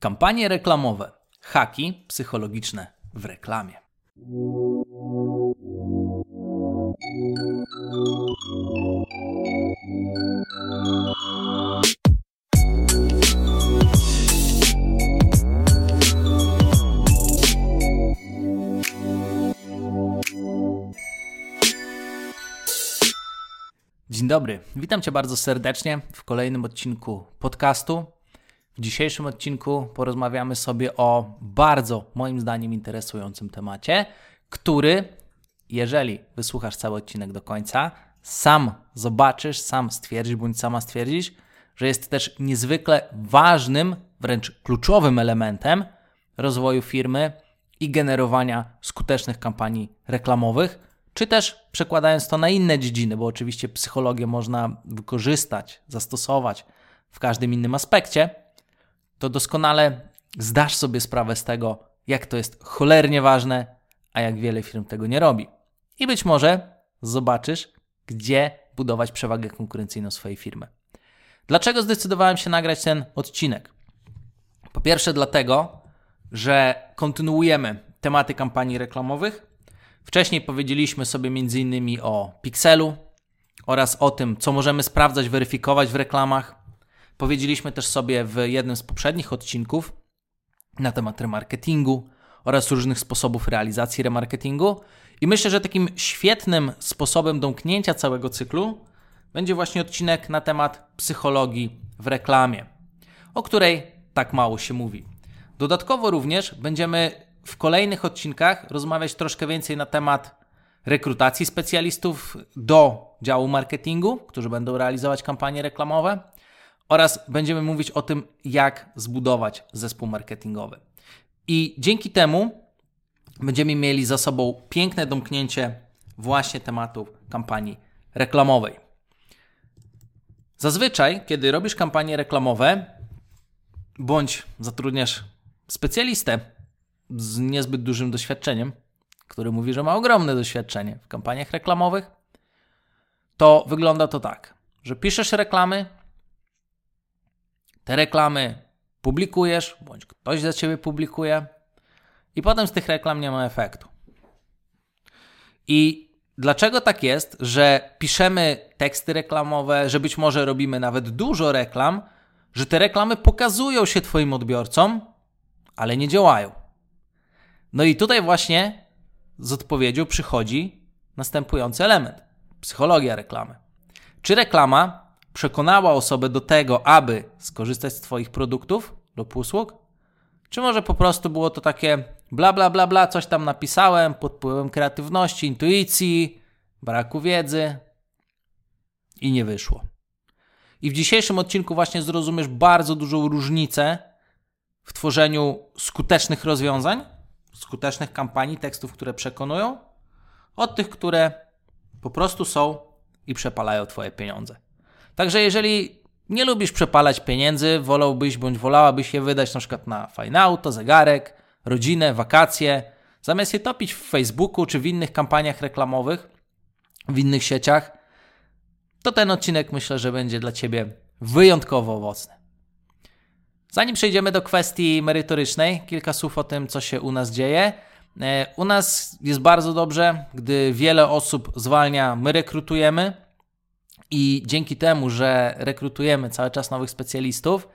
Kampanie reklamowe, haki psychologiczne w reklamie. Dzień dobry, witam Cię bardzo serdecznie w kolejnym odcinku podcastu. W dzisiejszym odcinku porozmawiamy sobie o bardzo, moim zdaniem, interesującym temacie, który, jeżeli wysłuchasz cały odcinek do końca, sam zobaczysz, sam stwierdzisz, bądź sama stwierdzisz, że jest też niezwykle ważnym, wręcz kluczowym elementem rozwoju firmy i generowania skutecznych kampanii reklamowych czy też przekładając to na inne dziedziny, bo oczywiście psychologię można wykorzystać, zastosować w każdym innym aspekcie, to doskonale zdasz sobie sprawę z tego, jak to jest cholernie ważne, a jak wiele firm tego nie robi. I być może zobaczysz, gdzie budować przewagę konkurencyjną swojej firmy. Dlaczego zdecydowałem się nagrać ten odcinek? Po pierwsze, dlatego, że kontynuujemy tematy kampanii reklamowych, Wcześniej powiedzieliśmy sobie m.in. o pikselu oraz o tym, co możemy sprawdzać, weryfikować w reklamach. Powiedzieliśmy też sobie w jednym z poprzednich odcinków na temat remarketingu oraz różnych sposobów realizacji remarketingu. I myślę, że takim świetnym sposobem domknięcia całego cyklu będzie właśnie odcinek na temat psychologii w reklamie, o której tak mało się mówi. Dodatkowo również będziemy w kolejnych odcinkach rozmawiać troszkę więcej na temat rekrutacji specjalistów do działu marketingu, którzy będą realizować kampanie reklamowe oraz będziemy mówić o tym, jak zbudować zespół marketingowy. I dzięki temu będziemy mieli za sobą piękne domknięcie właśnie tematów kampanii reklamowej. Zazwyczaj, kiedy robisz kampanie reklamowe, bądź zatrudniasz specjalistę z niezbyt dużym doświadczeniem, który mówi, że ma ogromne doświadczenie w kampaniach reklamowych, to wygląda to tak, że piszesz reklamy, te reklamy publikujesz, bądź ktoś za ciebie publikuje, i potem z tych reklam nie ma efektu. I dlaczego tak jest, że piszemy teksty reklamowe, że być może robimy nawet dużo reklam, że te reklamy pokazują się Twoim odbiorcom, ale nie działają? No i tutaj właśnie z odpowiedzią przychodzi następujący element: psychologia reklamy. Czy reklama przekonała osobę do tego, aby skorzystać z Twoich produktów lub usług? Czy może po prostu było to takie bla, bla, bla, bla, coś tam napisałem pod wpływem kreatywności, intuicji, braku wiedzy i nie wyszło. I w dzisiejszym odcinku właśnie zrozumiesz bardzo dużą różnicę w tworzeniu skutecznych rozwiązań skutecznych kampanii, tekstów, które przekonują, od tych, które po prostu są i przepalają Twoje pieniądze. Także jeżeli nie lubisz przepalać pieniędzy, wolałbyś bądź wolałabyś je wydać na przykład na fajne auto, zegarek, rodzinę, wakacje, zamiast je topić w Facebooku czy w innych kampaniach reklamowych, w innych sieciach, to ten odcinek myślę, że będzie dla Ciebie wyjątkowo owocny. Zanim przejdziemy do kwestii merytorycznej, kilka słów o tym, co się u nas dzieje. E, u nas jest bardzo dobrze, gdy wiele osób zwalnia, my rekrutujemy i dzięki temu, że rekrutujemy cały czas nowych specjalistów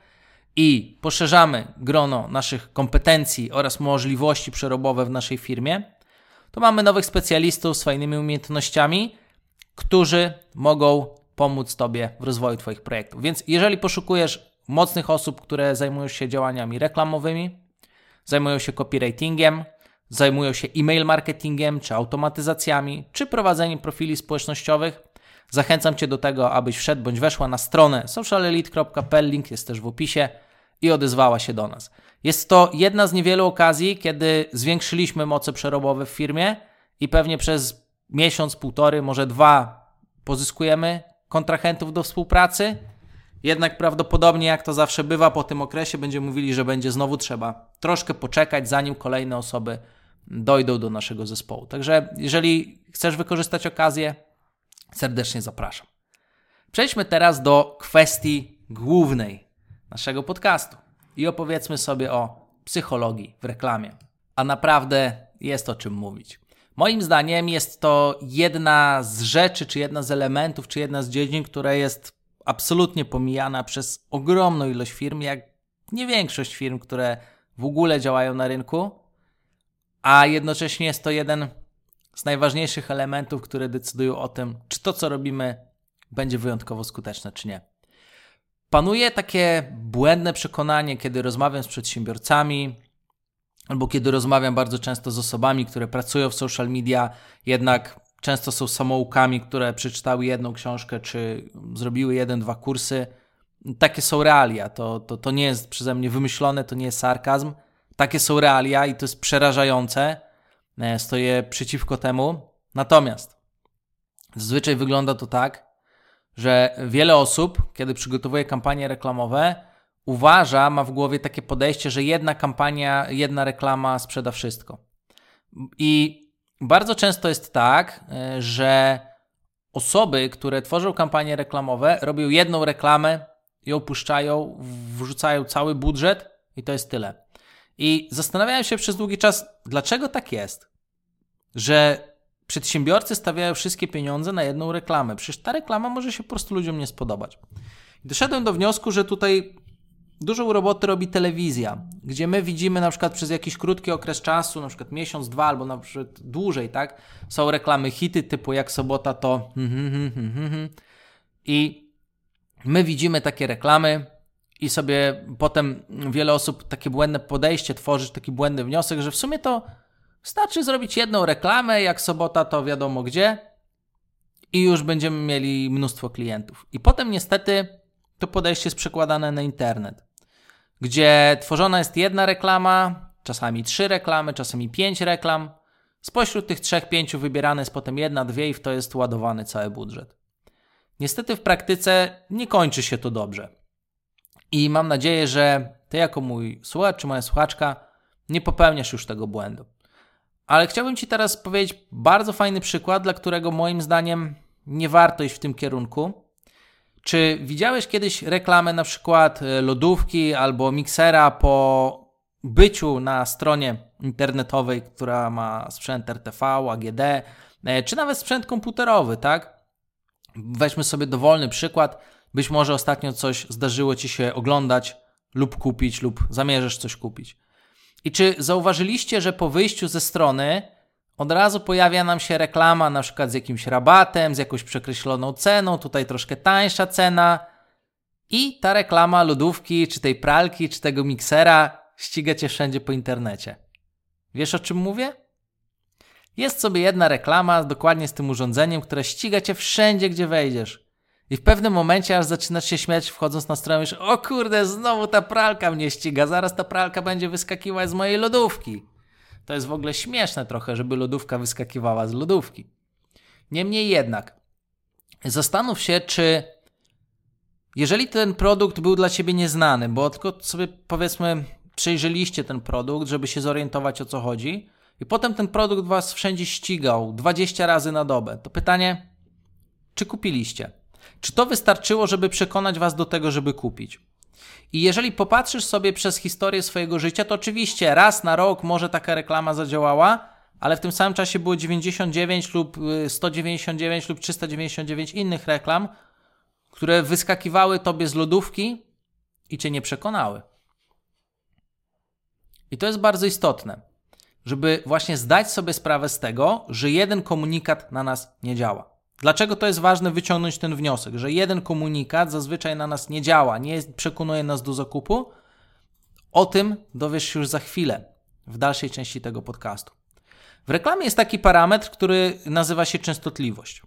i poszerzamy grono naszych kompetencji oraz możliwości przerobowe w naszej firmie, to mamy nowych specjalistów z fajnymi umiejętnościami, którzy mogą pomóc Tobie w rozwoju Twoich projektów. Więc jeżeli poszukujesz mocnych osób, które zajmują się działaniami reklamowymi, zajmują się copywritingiem, zajmują się e-mail marketingiem, czy automatyzacjami, czy prowadzeniem profili społecznościowych. Zachęcam Cię do tego, abyś wszedł bądź weszła na stronę socialelite.pl, link jest też w opisie i odezwała się do nas. Jest to jedna z niewielu okazji, kiedy zwiększyliśmy moce przerobowe w firmie i pewnie przez miesiąc, półtory, może dwa pozyskujemy kontrahentów do współpracy jednak prawdopodobnie, jak to zawsze bywa po tym okresie, będziemy mówili, że będzie znowu trzeba troszkę poczekać, zanim kolejne osoby dojdą do naszego zespołu. Także jeżeli chcesz wykorzystać okazję, serdecznie zapraszam. Przejdźmy teraz do kwestii głównej naszego podcastu. i opowiedzmy sobie o psychologii w reklamie. A naprawdę jest o czym mówić. Moim zdaniem jest to jedna z rzeczy, czy jedna z elementów, czy jedna z dziedzin, która jest absolutnie pomijana przez ogromną ilość firm, jak nie większość firm, które w ogóle działają na rynku, a jednocześnie jest to jeden z najważniejszych elementów, które decydują o tym, czy to, co robimy, będzie wyjątkowo skuteczne, czy nie. Panuje takie błędne przekonanie, kiedy rozmawiam z przedsiębiorcami, albo kiedy rozmawiam bardzo często z osobami, które pracują w social media, jednak często są samoukami, które przeczytały jedną książkę, czy zrobiły jeden, dwa kursy. Takie są realia. To, to, to nie jest przeze mnie wymyślone, to nie jest sarkazm. Takie są realia i to jest przerażające. E, stoję przeciwko temu. Natomiast zazwyczaj wygląda to tak, że wiele osób, kiedy przygotowuje kampanie reklamowe, uważa, ma w głowie takie podejście, że jedna kampania, jedna reklama sprzeda wszystko. I bardzo często jest tak, e, że osoby, które tworzą kampanie reklamowe, robią jedną reklamę, ją puszczają, wrzucają cały budżet i to jest tyle. I zastanawiałem się przez długi czas, dlaczego tak jest, że przedsiębiorcy stawiają wszystkie pieniądze na jedną reklamę. Przecież ta reklama może się po prostu ludziom nie spodobać. doszedłem do wniosku, że tutaj dużą robotę robi telewizja, gdzie my widzimy na przykład przez jakiś krótki okres czasu, na przykład miesiąc, dwa albo na przykład dłużej, tak? Są reklamy hity typu jak sobota to hmm, hmm, hmm, i my widzimy takie reklamy i sobie potem wiele osób takie błędne podejście tworzyć, taki błędny wniosek, że w sumie to wystarczy zrobić jedną reklamę, jak sobota to wiadomo gdzie i już będziemy mieli mnóstwo klientów. I potem niestety to podejście jest przekładane na internet gdzie tworzona jest jedna reklama, czasami trzy reklamy, czasami pięć reklam. Spośród tych trzech, pięciu wybierane jest potem jedna, dwie i w to jest ładowany cały budżet. Niestety w praktyce nie kończy się to dobrze. I mam nadzieję, że ty jako mój słuchacz czy moja słuchaczka nie popełniasz już tego błędu. Ale chciałbym Ci teraz powiedzieć bardzo fajny przykład, dla którego moim zdaniem nie warto iść w tym kierunku, czy widziałeś kiedyś reklamę na przykład e, lodówki albo miksera po byciu na stronie internetowej, która ma sprzęt RTV, AGD, e, czy nawet sprzęt komputerowy, tak? Weźmy sobie dowolny przykład. Być może ostatnio coś zdarzyło Ci się oglądać lub kupić, lub zamierzasz coś kupić. I czy zauważyliście, że po wyjściu ze strony od razu pojawia nam się reklama na przykład z jakimś rabatem, z jakąś przekreśloną ceną, tutaj troszkę tańsza cena i ta reklama lodówki, czy tej pralki, czy tego miksera ściga cię wszędzie po internecie. Wiesz o czym mówię? Jest sobie jedna reklama dokładnie z tym urządzeniem, która ściga cię wszędzie, gdzie wejdziesz. I w pewnym momencie aż zaczynasz się śmiać wchodząc na stronę już, o kurde, znowu ta pralka mnie ściga, zaraz ta pralka będzie wyskakiwać z mojej lodówki. To jest w ogóle śmieszne trochę, żeby lodówka wyskakiwała z lodówki. Niemniej jednak, zastanów się, czy jeżeli ten produkt był dla ciebie nieznany, bo tylko sobie powiedzmy przejrzeliście ten produkt, żeby się zorientować o co chodzi, i potem ten produkt was wszędzie ścigał 20 razy na dobę, to pytanie, czy kupiliście? Czy to wystarczyło, żeby przekonać was do tego, żeby kupić? I jeżeli popatrzysz sobie przez historię swojego życia, to oczywiście raz na rok może taka reklama zadziałała, ale w tym samym czasie było 99 lub 199 y, lub 399 innych reklam, które wyskakiwały tobie z lodówki i cię nie przekonały. I to jest bardzo istotne, żeby właśnie zdać sobie sprawę z tego, że jeden komunikat na nas nie działa. Dlaczego to jest ważne wyciągnąć ten wniosek, że jeden komunikat zazwyczaj na nas nie działa, nie przekonuje nas do zakupu? O tym dowiesz się już za chwilę w dalszej części tego podcastu. W reklamie jest taki parametr, który nazywa się częstotliwość.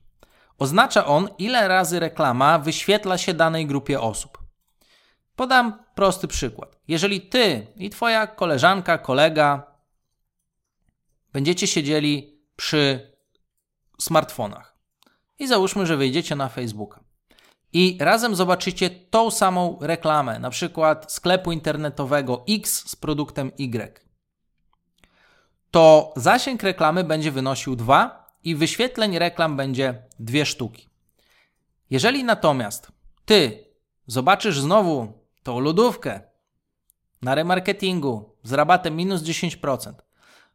Oznacza on, ile razy reklama wyświetla się danej grupie osób. Podam prosty przykład. Jeżeli ty i twoja koleżanka, kolega będziecie siedzieli przy smartfonach, i załóżmy, że wejdziecie na Facebooka i razem zobaczycie tą samą reklamę, na przykład sklepu internetowego X z produktem Y, to zasięg reklamy będzie wynosił 2 i wyświetleń reklam będzie 2 sztuki. Jeżeli natomiast ty zobaczysz znowu tą lodówkę na remarketingu z rabatem minus 10%,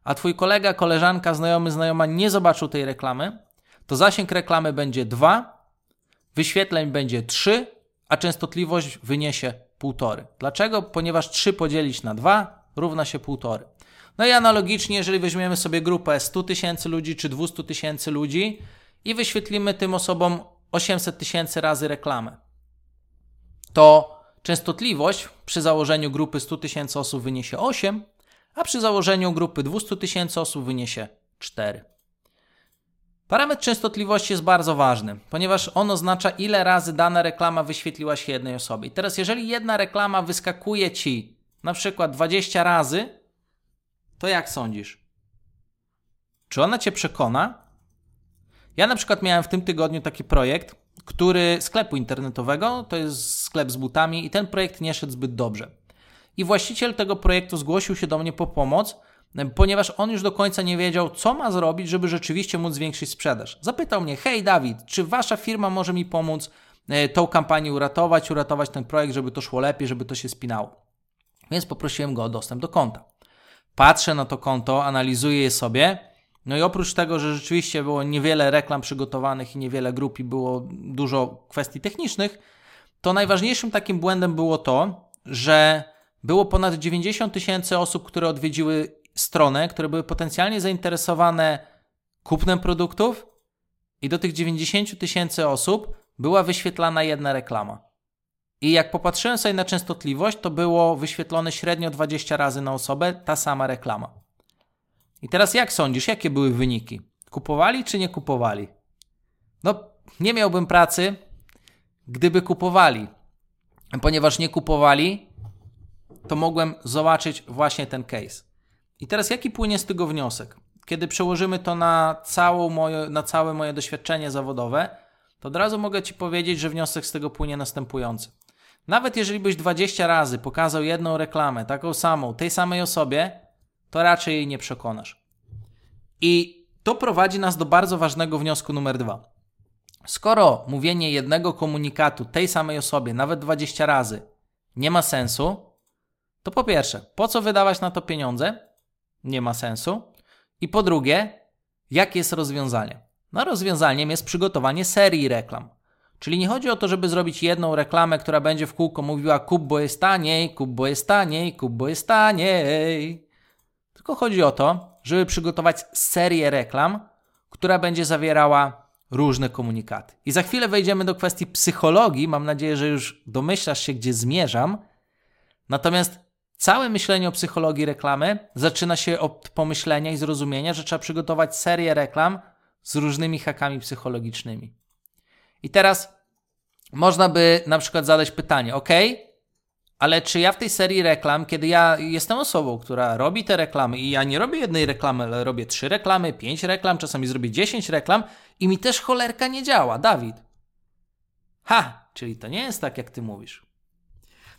a twój kolega, koleżanka, znajomy, znajoma nie zobaczył tej reklamy, to zasięg reklamy będzie 2, wyświetleń będzie 3, a częstotliwość wyniesie 1,5. Dlaczego? Ponieważ 3 podzielić na 2 równa się 1,5. No i analogicznie, jeżeli weźmiemy sobie grupę 100 tysięcy ludzi czy 200 tysięcy ludzi i wyświetlimy tym osobom 800 tysięcy razy reklamę, to częstotliwość przy założeniu grupy 100 tysięcy osób wyniesie 8, a przy założeniu grupy 200 tysięcy osób wyniesie 4. Parametr częstotliwości jest bardzo ważny, ponieważ on oznacza, ile razy dana reklama wyświetliła się jednej osobie. I teraz, jeżeli jedna reklama wyskakuje ci na przykład 20 razy, to jak sądzisz? Czy ona cię przekona? Ja na przykład miałem w tym tygodniu taki projekt, który sklepu internetowego, to jest sklep z butami, i ten projekt nie szedł zbyt dobrze. I właściciel tego projektu zgłosił się do mnie po pomoc, ponieważ on już do końca nie wiedział, co ma zrobić, żeby rzeczywiście móc zwiększyć sprzedaż. Zapytał mnie: Hej, Dawid, czy wasza firma może mi pomóc e, tą kampanię uratować, uratować ten projekt, żeby to szło lepiej, żeby to się spinało? Więc poprosiłem go o dostęp do konta. Patrzę na to konto, analizuję je sobie. No i oprócz tego, że rzeczywiście było niewiele reklam przygotowanych i niewiele grup i było dużo kwestii technicznych, to najważniejszym takim błędem było to, że było ponad 90 tysięcy osób, które odwiedziły stronę, które były potencjalnie zainteresowane kupnem produktów i do tych 90 tysięcy osób była wyświetlana jedna reklama. I jak popatrzyłem sobie na częstotliwość, to było wyświetlone średnio 20 razy na osobę ta sama reklama. I teraz jak sądzisz, jakie były wyniki? Kupowali czy nie kupowali? No, nie miałbym pracy, gdyby kupowali. Ponieważ nie kupowali, to mogłem zobaczyć właśnie ten case. I teraz jaki płynie z tego wniosek? Kiedy przełożymy to na, całą moje, na całe moje doświadczenie zawodowe, to od razu mogę Ci powiedzieć, że wniosek z tego płynie następujący. Nawet jeżeli byś 20 razy pokazał jedną reklamę, taką samą, tej samej osobie, to raczej jej nie przekonasz. I to prowadzi nas do bardzo ważnego wniosku numer dwa. Skoro mówienie jednego komunikatu tej samej osobie, nawet 20 razy, nie ma sensu, to po pierwsze, po co wydawać na to pieniądze? Nie ma sensu. I po drugie, jakie jest rozwiązanie? No, rozwiązaniem jest przygotowanie serii reklam. Czyli nie chodzi o to, żeby zrobić jedną reklamę, która będzie w kółko mówiła kup, bo jest taniej, kup, bo jest taniej, kup, bo jest taniej. Tylko chodzi o to, żeby przygotować serię reklam, która będzie zawierała różne komunikaty. I za chwilę wejdziemy do kwestii psychologii. Mam nadzieję, że już domyślasz się, gdzie zmierzam. Natomiast całe myślenie o psychologii reklamy zaczyna się od pomyślenia i zrozumienia, że trzeba przygotować serię reklam z różnymi hakami psychologicznymi. I teraz można by na przykład zadać pytanie, ok, ale czy ja w tej serii reklam, kiedy ja jestem osobą, która robi te reklamy i ja nie robię jednej reklamy, ale robię trzy reklamy, pięć reklam, czasami zrobię dziesięć reklam i mi też cholerka nie działa, Dawid. Ha, czyli to nie jest tak, jak ty mówisz.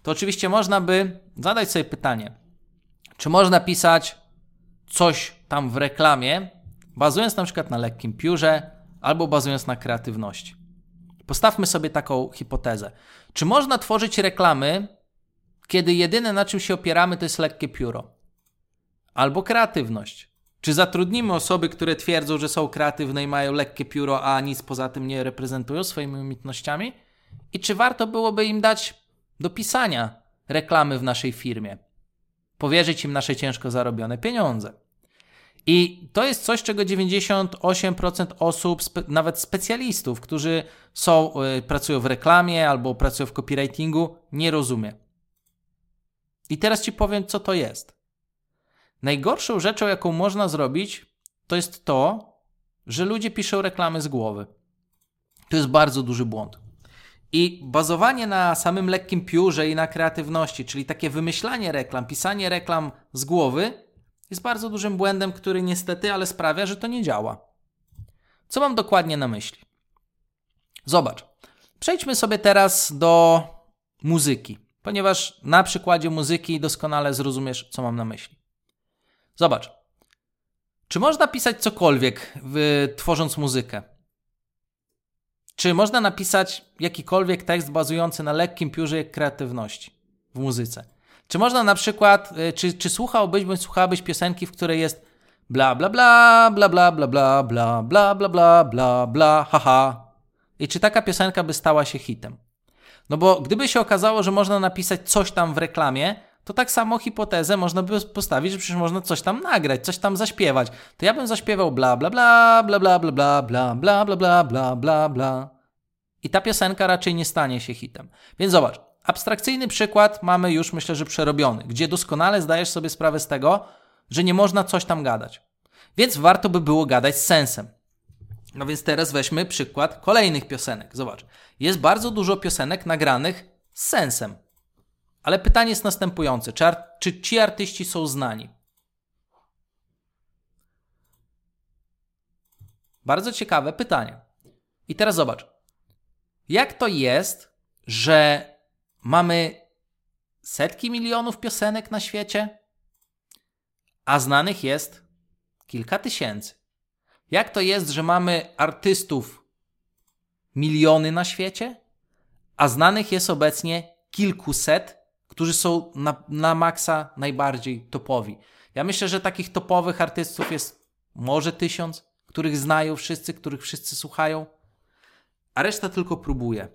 To oczywiście można by zadać sobie pytanie, czy można pisać coś tam w reklamie, bazując na przykład na lekkim piórze albo bazując na kreatywności. Postawmy sobie taką hipotezę. Czy można tworzyć reklamy, kiedy jedyne na czym się opieramy to jest lekkie pióro? Albo kreatywność. Czy zatrudnimy osoby, które twierdzą, że są kreatywne i mają lekkie pióro, a nic poza tym nie reprezentują swoimi umiejętnościami? I czy warto byłoby im dać do pisania reklamy w naszej firmie? Powierzyć im nasze ciężko zarobione pieniądze? I to jest coś, czego 98% osób, spe, nawet specjalistów, którzy są, y, pracują w reklamie albo pracują w copywritingu, nie rozumie. I teraz ci powiem, co to jest. Najgorszą rzeczą, jaką można zrobić, to jest to, że ludzie piszą reklamy z głowy. To jest bardzo duży błąd. I bazowanie na samym lekkim piórze i na kreatywności, czyli takie wymyślanie reklam, pisanie reklam z głowy, jest bardzo dużym błędem, który niestety, ale sprawia, że to nie działa. Co mam dokładnie na myśli? Zobacz. Przejdźmy sobie teraz do muzyki, ponieważ na przykładzie muzyki doskonale zrozumiesz, co mam na myśli. Zobacz. Czy można pisać cokolwiek, tworząc muzykę? Czy można napisać jakikolwiek tekst bazujący na lekkim piórze kreatywności w muzyce? Czy można na przykład, y, czy, czy słuchałbyś bądź słuchałabyś piosenki, w której jest bla bla bla, bla bla bla bla bla bla bla bla bla bla haha. I czy taka piosenka by stała się hitem? No bo gdyby się okazało, że można napisać coś tam w reklamie, to tak samo hipotezę można by postawić, że przecież można coś tam nagrać, coś tam zaśpiewać. To ja bym zaśpiewał bla bla bla bla bla bla bla bla bla bla bla bla bla bla. I ta piosenka raczej nie stanie się hitem. Więc zobacz, abstrakcyjny przykład mamy już myślę, że przerobiony, gdzie doskonale zdajesz sobie sprawę z tego, że nie można coś tam gadać. Więc warto by było gadać z sensem. No więc teraz weźmy przykład kolejnych piosenek. Zobacz, jest bardzo dużo piosenek nagranych z sensem. Ale pytanie jest następujące: czy, czy ci artyści są znani? Bardzo ciekawe pytanie. I teraz zobacz, jak to jest, że mamy setki milionów piosenek na świecie, a znanych jest kilka tysięcy. Jak to jest, że mamy artystów miliony na świecie, a znanych jest obecnie kilkuset, którzy są na, na maksa najbardziej topowi? Ja myślę, że takich topowych artystów jest może tysiąc, których znają wszyscy, których wszyscy słuchają, a reszta tylko próbuje.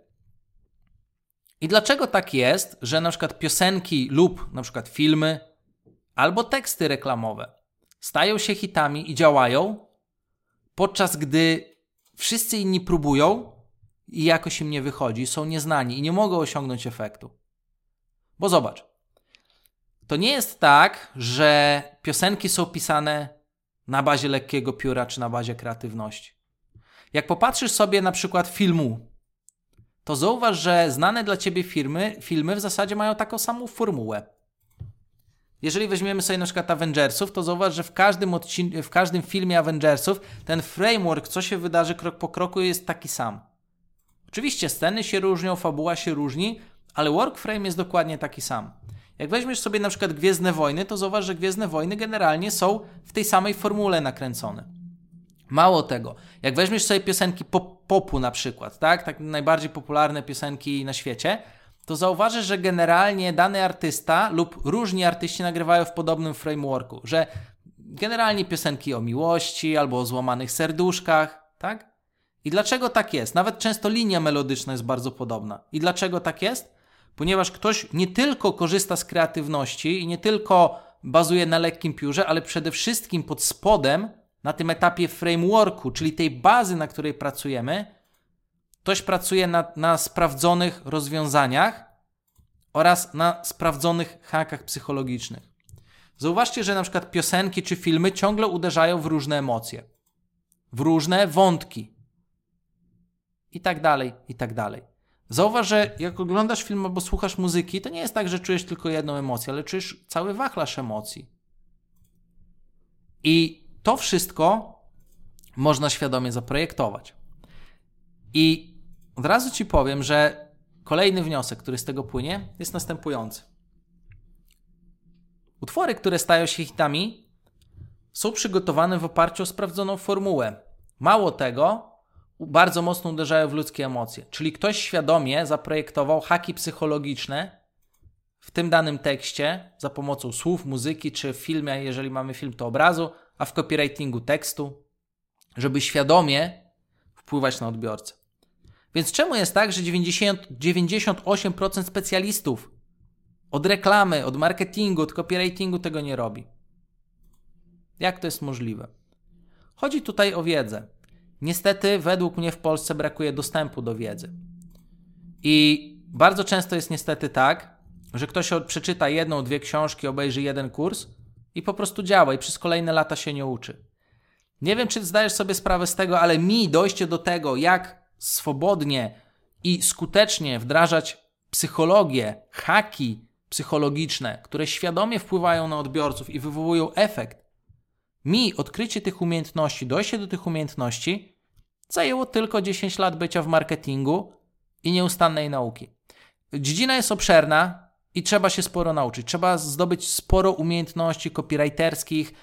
I dlaczego tak jest, że na przykład piosenki lub na przykład filmy albo teksty reklamowe stają się hitami i działają, podczas gdy wszyscy inni próbują i jakoś im nie wychodzi, są nieznani i nie mogą osiągnąć efektu. Bo zobacz, to nie jest tak, że piosenki są pisane na bazie lekkiego pióra czy na bazie kreatywności. Jak popatrzysz sobie na przykład filmu, to zauważ, że znane dla ciebie firmy, filmy w zasadzie mają taką samą formułę. Jeżeli weźmiemy sobie na przykład Avengersów, to zauważ, że w każdym, odcin- w każdym filmie Avengersów ten framework, co się wydarzy krok po kroku, jest taki sam. Oczywiście sceny się różnią, fabuła się różni, ale workframe jest dokładnie taki sam. Jak weźmiesz sobie na przykład Gwiezdne Wojny, to zauważ, że Gwiezdne Wojny generalnie są w tej samej formule nakręcone. Mało tego, jak weźmiesz sobie piosenki pop popu na przykład, tak, tak najbardziej popularne piosenki na świecie, to zauważysz, że generalnie dany artysta lub różni artyści nagrywają w podobnym frameworku, że generalnie piosenki o miłości albo o złamanych serduszkach, tak? I dlaczego tak jest? Nawet często linia melodyczna jest bardzo podobna. I dlaczego tak jest? Ponieważ ktoś nie tylko korzysta z kreatywności i nie tylko bazuje na lekkim piórze, ale przede wszystkim pod spodem, na tym etapie frameworku, czyli tej bazy, na której pracujemy, Ktoś pracuje na, na sprawdzonych rozwiązaniach oraz na sprawdzonych hakach psychologicznych. Zauważcie, że na przykład piosenki czy filmy ciągle uderzają w różne emocje, w różne wątki i tak dalej, i tak dalej. Zauważ, że jak oglądasz film albo słuchasz muzyki, to nie jest tak, że czujesz tylko jedną emocję, ale czujesz cały wachlarz emocji. I to wszystko można świadomie zaprojektować. I od razu Ci powiem, że kolejny wniosek, który z tego płynie, jest następujący. Utwory, które stają się hitami, są przygotowane w oparciu o sprawdzoną formułę. Mało tego, bardzo mocno uderzają w ludzkie emocje. Czyli ktoś świadomie zaprojektował haki psychologiczne w tym danym tekście za pomocą słów, muzyki, czy w filmie, jeżeli mamy film, to obrazu, a w copywritingu tekstu, żeby świadomie wpływać na odbiorcę. Więc czemu jest tak, że 90, 98% specjalistów od reklamy, od marketingu, od copywritingu tego nie robi? Jak to jest możliwe? Chodzi tutaj o wiedzę. Niestety, według mnie w Polsce brakuje dostępu do wiedzy. I bardzo często jest niestety tak, że ktoś przeczyta jedną, dwie książki, obejrzy jeden kurs i po prostu działa i przez kolejne lata się nie uczy. Nie wiem, czy zdajesz sobie sprawę z tego, ale mi dojście do tego, jak swobodnie i skutecznie wdrażać psychologię, haki psychologiczne, które świadomie wpływają na odbiorców i wywołują efekt, mi odkrycie tych umiejętności, dojście do tych umiejętności zajęło tylko 10 lat bycia w marketingu i nieustannej nauki. Dziedzina jest obszerna i trzeba się sporo nauczyć. Trzeba zdobyć sporo umiejętności copywriterskich,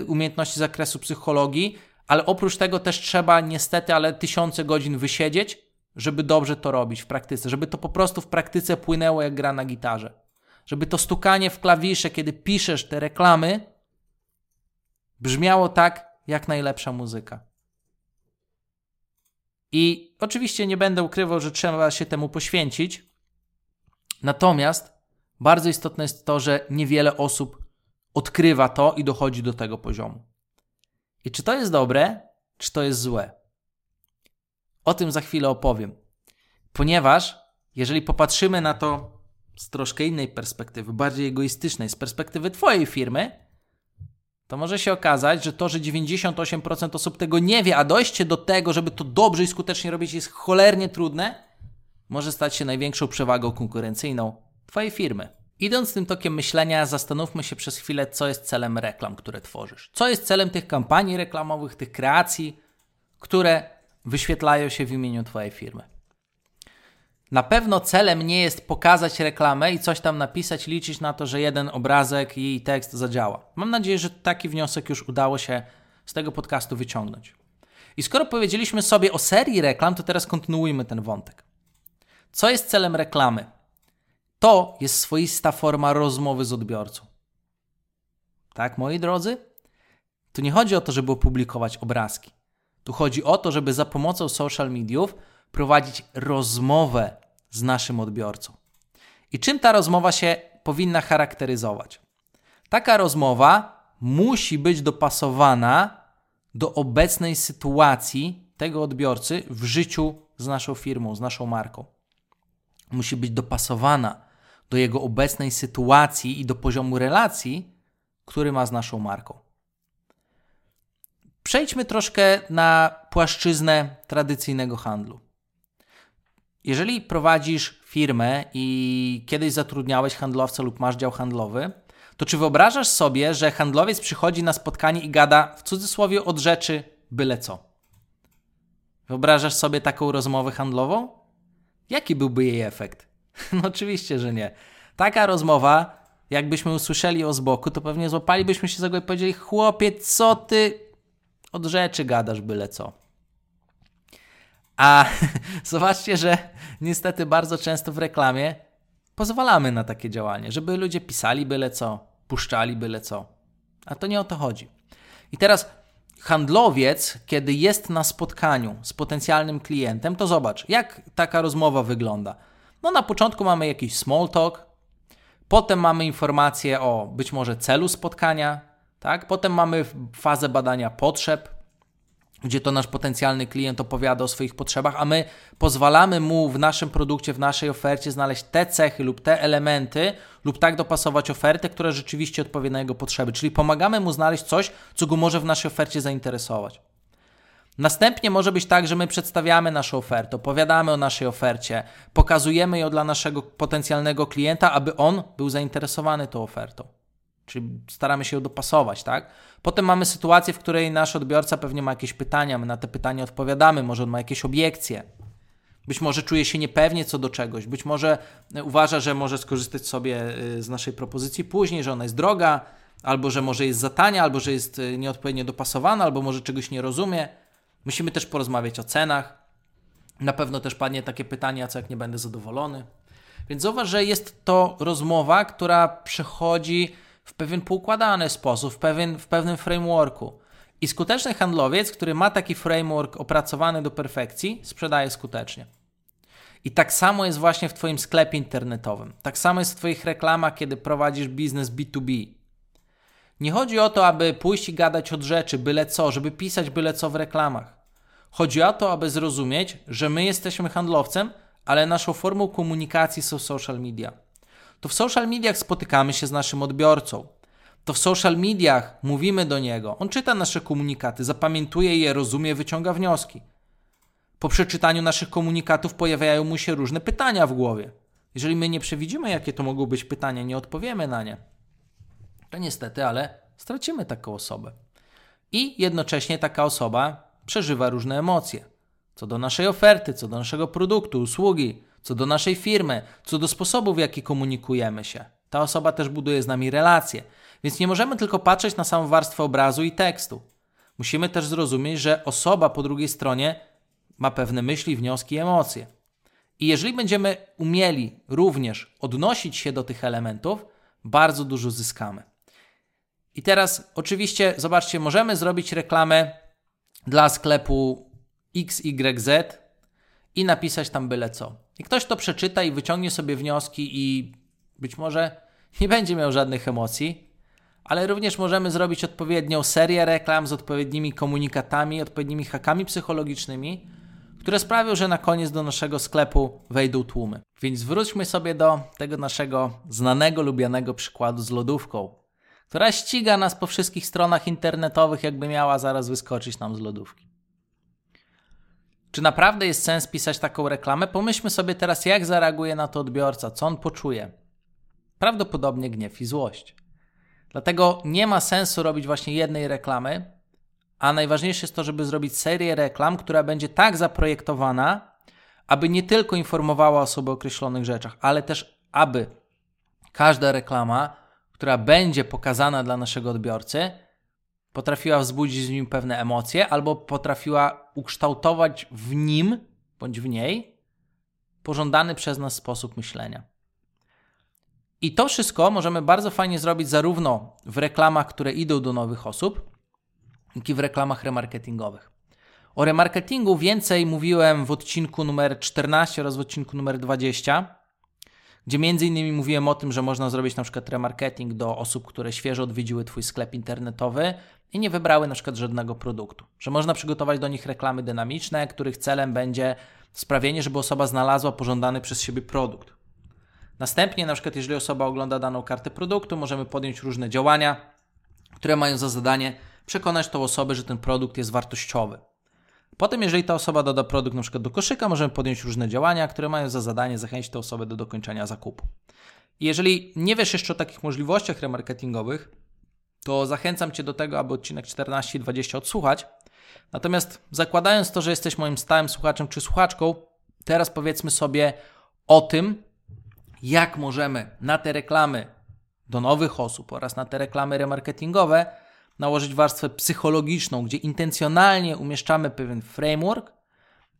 y, umiejętności z zakresu psychologii, ale oprócz tego też trzeba niestety, ale tysiące godzin wysiedzieć, żeby dobrze to robić w praktyce, żeby to po prostu w praktyce płynęło jak gra na gitarze. żeby to stukanie w klawisze, kiedy piszesz te reklamy, brzmiało tak, jak najlepsza muzyka. I oczywiście nie będę ukrywał, że trzeba się temu poświęcić. Natomiast bardzo istotne jest to, że niewiele osób odkrywa to i dochodzi do tego poziomu. I czy to jest dobre, czy to jest złe? O tym za chwilę opowiem. Ponieważ jeżeli popatrzymy na to z troszkę innej perspektywy, bardziej egoistycznej, z perspektywy Twojej firmy, to może się okazać, że to, że 98% osób tego nie wie, a dojście do tego, żeby to dobrze i skutecznie robić, jest cholernie trudne, może stać się największą przewagą konkurencyjną Twojej firmy. Idąc tym tokiem myślenia, zastanówmy się przez chwilę, co jest celem reklam, które tworzysz. Co jest celem tych kampanii reklamowych, tych kreacji, które wyświetlają się w imieniu Twojej firmy. Na pewno celem nie jest pokazać reklamę i coś tam napisać, liczyć na to, że jeden obrazek i tekst zadziała. Mam nadzieję, że taki wniosek już udało się z tego podcastu wyciągnąć. I skoro powiedzieliśmy sobie o serii reklam, to teraz kontynuujmy ten wątek. Co jest celem reklamy? To jest swoista forma rozmowy z odbiorcą. Tak, moi drodzy? Tu nie chodzi o to, żeby opublikować obrazki. Tu chodzi o to, żeby za pomocą social mediów prowadzić rozmowę z naszym odbiorcą. I czym ta rozmowa się powinna charakteryzować? Taka rozmowa musi być dopasowana do obecnej sytuacji tego odbiorcy w życiu z naszą firmą, z naszą marką. Musi być dopasowana do jego obecnej sytuacji i do poziomu relacji, który ma z naszą marką. Przejdźmy troszkę na płaszczyznę tradycyjnego handlu. Jeżeli prowadzisz firmę i kiedyś zatrudniałeś handlowca lub masz dział handlowy, to czy wyobrażasz sobie, że handlowiec przychodzi na spotkanie i gada w cudzysłowie od rzeczy byle co? Wyobrażasz sobie taką rozmowę handlową? Jaki byłby jej efekt? No oczywiście, że nie. Taka rozmowa, jakbyśmy usłyszeli o z boku, to pewnie złapalibyśmy się za głowę i powiedzieli: Chłopie, co ty od rzeczy gadasz byle co. A zobaczcie, że niestety bardzo często w reklamie pozwalamy na takie działanie, żeby ludzie pisali byle co, puszczali byle co. A to nie o to chodzi. I teraz handlowiec, kiedy jest na spotkaniu z potencjalnym klientem, to zobacz, jak taka rozmowa wygląda. No na początku mamy jakiś small talk, potem mamy informacje o być może celu spotkania, tak? Potem mamy fazę badania potrzeb, gdzie to nasz potencjalny klient opowiada o swoich potrzebach, a my pozwalamy mu w naszym produkcie, w naszej ofercie znaleźć te cechy lub te elementy, lub tak dopasować ofertę, która rzeczywiście odpowie na jego potrzeby. Czyli pomagamy mu znaleźć coś, co go może w naszej ofercie zainteresować. Następnie może być tak, że my przedstawiamy naszą ofertę, opowiadamy o naszej ofercie, pokazujemy ją dla naszego potencjalnego klienta, aby on był zainteresowany tą ofertą. Czyli staramy się ją dopasować, tak? Potem mamy sytuację, w której nasz odbiorca pewnie ma jakieś pytania, my na te pytania odpowiadamy, może on ma jakieś obiekcje. Być może czuje się niepewnie co do czegoś, być może e, uważa, że może skorzystać sobie e, z naszej propozycji później, że ona jest droga, albo że może jest za tania, albo że jest e, nieodpowiednio dopasowana, albo może czegoś nie rozumie. Musimy też porozmawiać o cenach. Na pewno też padnie takie pytanie, co jak nie będę zadowolony. Więc zauważ, że jest to rozmowa, która przechodzi w pewien poukładany sposób, w, pewien, w pewnym frameworku. I skuteczny handlowiec, który ma taki framework opracowany do perfekcji, sprzedaje skutecznie. I tak samo jest właśnie w Twoim sklepie internetowym. Tak samo jest w Twoich reklamach, kiedy prowadzisz biznes B2B. Nie chodzi o to, aby pójść i gadać od rzeczy, byle co, żeby pisać byle co w reklamach. Chodzi o to, aby zrozumieć, że my jesteśmy handlowcem, ale naszą formą komunikacji są social media to w social mediach spotykamy się z naszym odbiorcą. To w social mediach mówimy do niego. On czyta nasze komunikaty, zapamiętuje je, rozumie, wyciąga wnioski. Po przeczytaniu naszych komunikatów pojawiają mu się różne pytania w głowie. Jeżeli my nie przewidzimy, jakie to mogą być pytania, nie odpowiemy na nie, to niestety, ale stracimy taką osobę. I jednocześnie taka osoba przeżywa różne emocje co do naszej oferty, co do naszego produktu, usługi, co do naszej firmy, co do sposobu, w jaki komunikujemy się. Ta osoba też buduje z nami relacje, więc nie możemy tylko patrzeć na samą warstwę obrazu i tekstu. Musimy też zrozumieć, że osoba po drugiej stronie ma pewne myśli, wnioski, emocje. I jeżeli będziemy umieli również odnosić się do tych elementów, bardzo dużo zyskamy. I teraz, oczywiście, zobaczcie, możemy zrobić reklamę dla sklepu XYZ i napisać tam byle co. I ktoś to przeczyta i wyciągnie sobie wnioski i być może nie będzie miał żadnych emocji, ale również możemy zrobić odpowiednią serię reklam z odpowiednimi komunikatami, odpowiednimi hakami psychologicznymi, które sprawią, że na koniec do naszego sklepu wejdą tłumy. Więc wróćmy sobie do tego naszego znanego, lubianego przykładu z lodówką, która ściga nas po wszystkich stronach internetowych, jakby miała zaraz wyskoczyć nam z lodówki. Czy naprawdę jest sens pisać taką reklamę? Pomyślmy sobie teraz, jak zareaguje na to odbiorca, co on poczuje. Prawdopodobnie gniew i złość. Dlatego nie ma sensu robić właśnie jednej reklamy, a najważniejsze jest to, żeby zrobić serię reklam, która będzie tak zaprojektowana, aby nie tylko informowała osoby o określonych rzeczach, ale też aby każda reklama, która będzie pokazana dla naszego odbiorcy, potrafiła wzbudzić w nim pewne emocje, albo potrafiła ukształtować w nim bądź w niej pożądany przez nas sposób myślenia. I to wszystko możemy bardzo fajnie zrobić zarówno w reklamach, które idą do nowych osób, jak i w reklamach remarketingowych. O remarketingu więcej mówiłem w odcinku numer 14 oraz w odcinku numer 20, gdzie między innymi mówiłem o tym, że można zrobić na przykład remarketing do osób, które świeżo odwiedziły Twój sklep internetowy i nie wybrały na przykład żadnego produktu. Że można przygotować do nich reklamy dynamiczne, których celem będzie sprawienie, żeby osoba znalazła pożądany przez siebie produkt. Następnie, na przykład, jeżeli osoba ogląda daną kartę produktu, możemy podjąć różne działania, które mają za zadanie przekonać tą osobę, że ten produkt jest wartościowy. Potem, jeżeli ta osoba doda produkt na przykład do koszyka, możemy podjąć różne działania, które mają za zadanie zachęcić tę osobę do dokończenia zakupu. Jeżeli nie wiesz jeszcze o takich możliwościach remarketingowych, to zachęcam Cię do tego, aby odcinek 14 i 20 odsłuchać. Natomiast zakładając to, że jesteś moim stałym słuchaczem czy słuchaczką, teraz powiedzmy sobie o tym, jak możemy na te reklamy do nowych osób oraz na te reklamy remarketingowe nałożyć warstwę psychologiczną, gdzie intencjonalnie umieszczamy pewien framework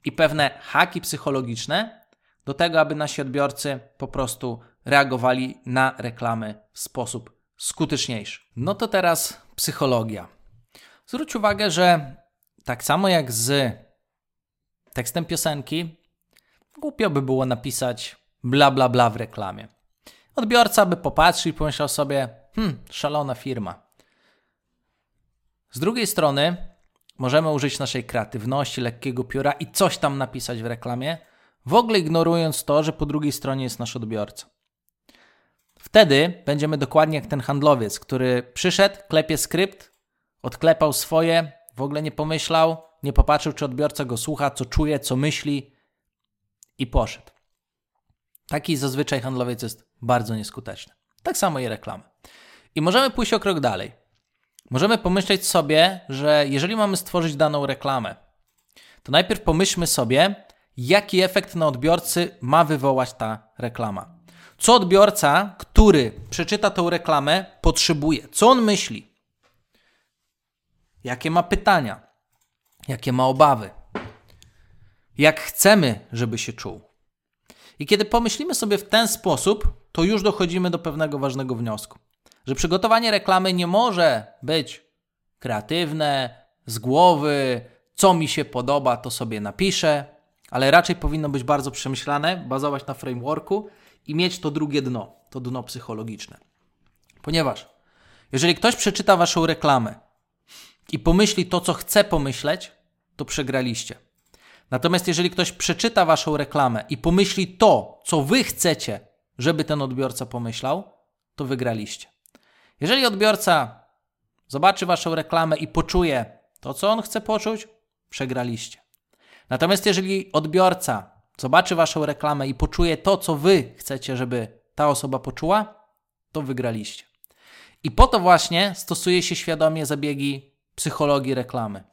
i pewne haki psychologiczne do tego, aby nasi odbiorcy po prostu reagowali na reklamy w sposób skuteczniejszy. No to teraz psychologia. Zwróć uwagę, że tak samo jak z tekstem piosenki, głupio by było napisać bla bla bla w reklamie. Odbiorca by popatrzył i pomyślał sobie, hmm, szalona firma. Z drugiej strony możemy użyć naszej kreatywności, lekkiego pióra i coś tam napisać w reklamie, w ogóle ignorując to, że po drugiej stronie jest nasz odbiorca. Wtedy będziemy dokładnie jak ten handlowiec, który przyszedł, klepie skrypt, odklepał swoje, w ogóle nie pomyślał, nie popatrzył, czy odbiorca go słucha, co czuje, co myśli i poszedł. Taki zazwyczaj handlowiec jest bardzo nieskuteczny. Tak samo i reklamy. I możemy pójść o krok dalej. Możemy pomyśleć sobie, że jeżeli mamy stworzyć daną reklamę, to najpierw pomyślmy sobie, jaki efekt na odbiorcy ma wywołać ta reklama. Co odbiorca, który przeczyta tą reklamę, potrzebuje? Co on myśli? Jakie ma pytania? Jakie ma obawy? Jak chcemy, żeby się czuł? I kiedy pomyślimy sobie w ten sposób, to już dochodzimy do pewnego ważnego wniosku że przygotowanie reklamy nie może być kreatywne, z głowy, co mi się podoba, to sobie napiszę, ale raczej powinno być bardzo przemyślane, bazować na frameworku i mieć to drugie dno, to dno psychologiczne. Ponieważ jeżeli ktoś przeczyta waszą reklamę i pomyśli to, co chce pomyśleć, to przegraliście. Natomiast jeżeli ktoś przeczyta waszą reklamę i pomyśli to, co wy chcecie, żeby ten odbiorca pomyślał, to wygraliście. Jeżeli odbiorca zobaczy Waszą reklamę i poczuje to, co on chce poczuć, przegraliście. Natomiast jeżeli odbiorca zobaczy Waszą reklamę i poczuje to, co Wy chcecie, żeby ta osoba poczuła, to wygraliście. I po to właśnie stosuje się świadomie zabiegi psychologii reklamy,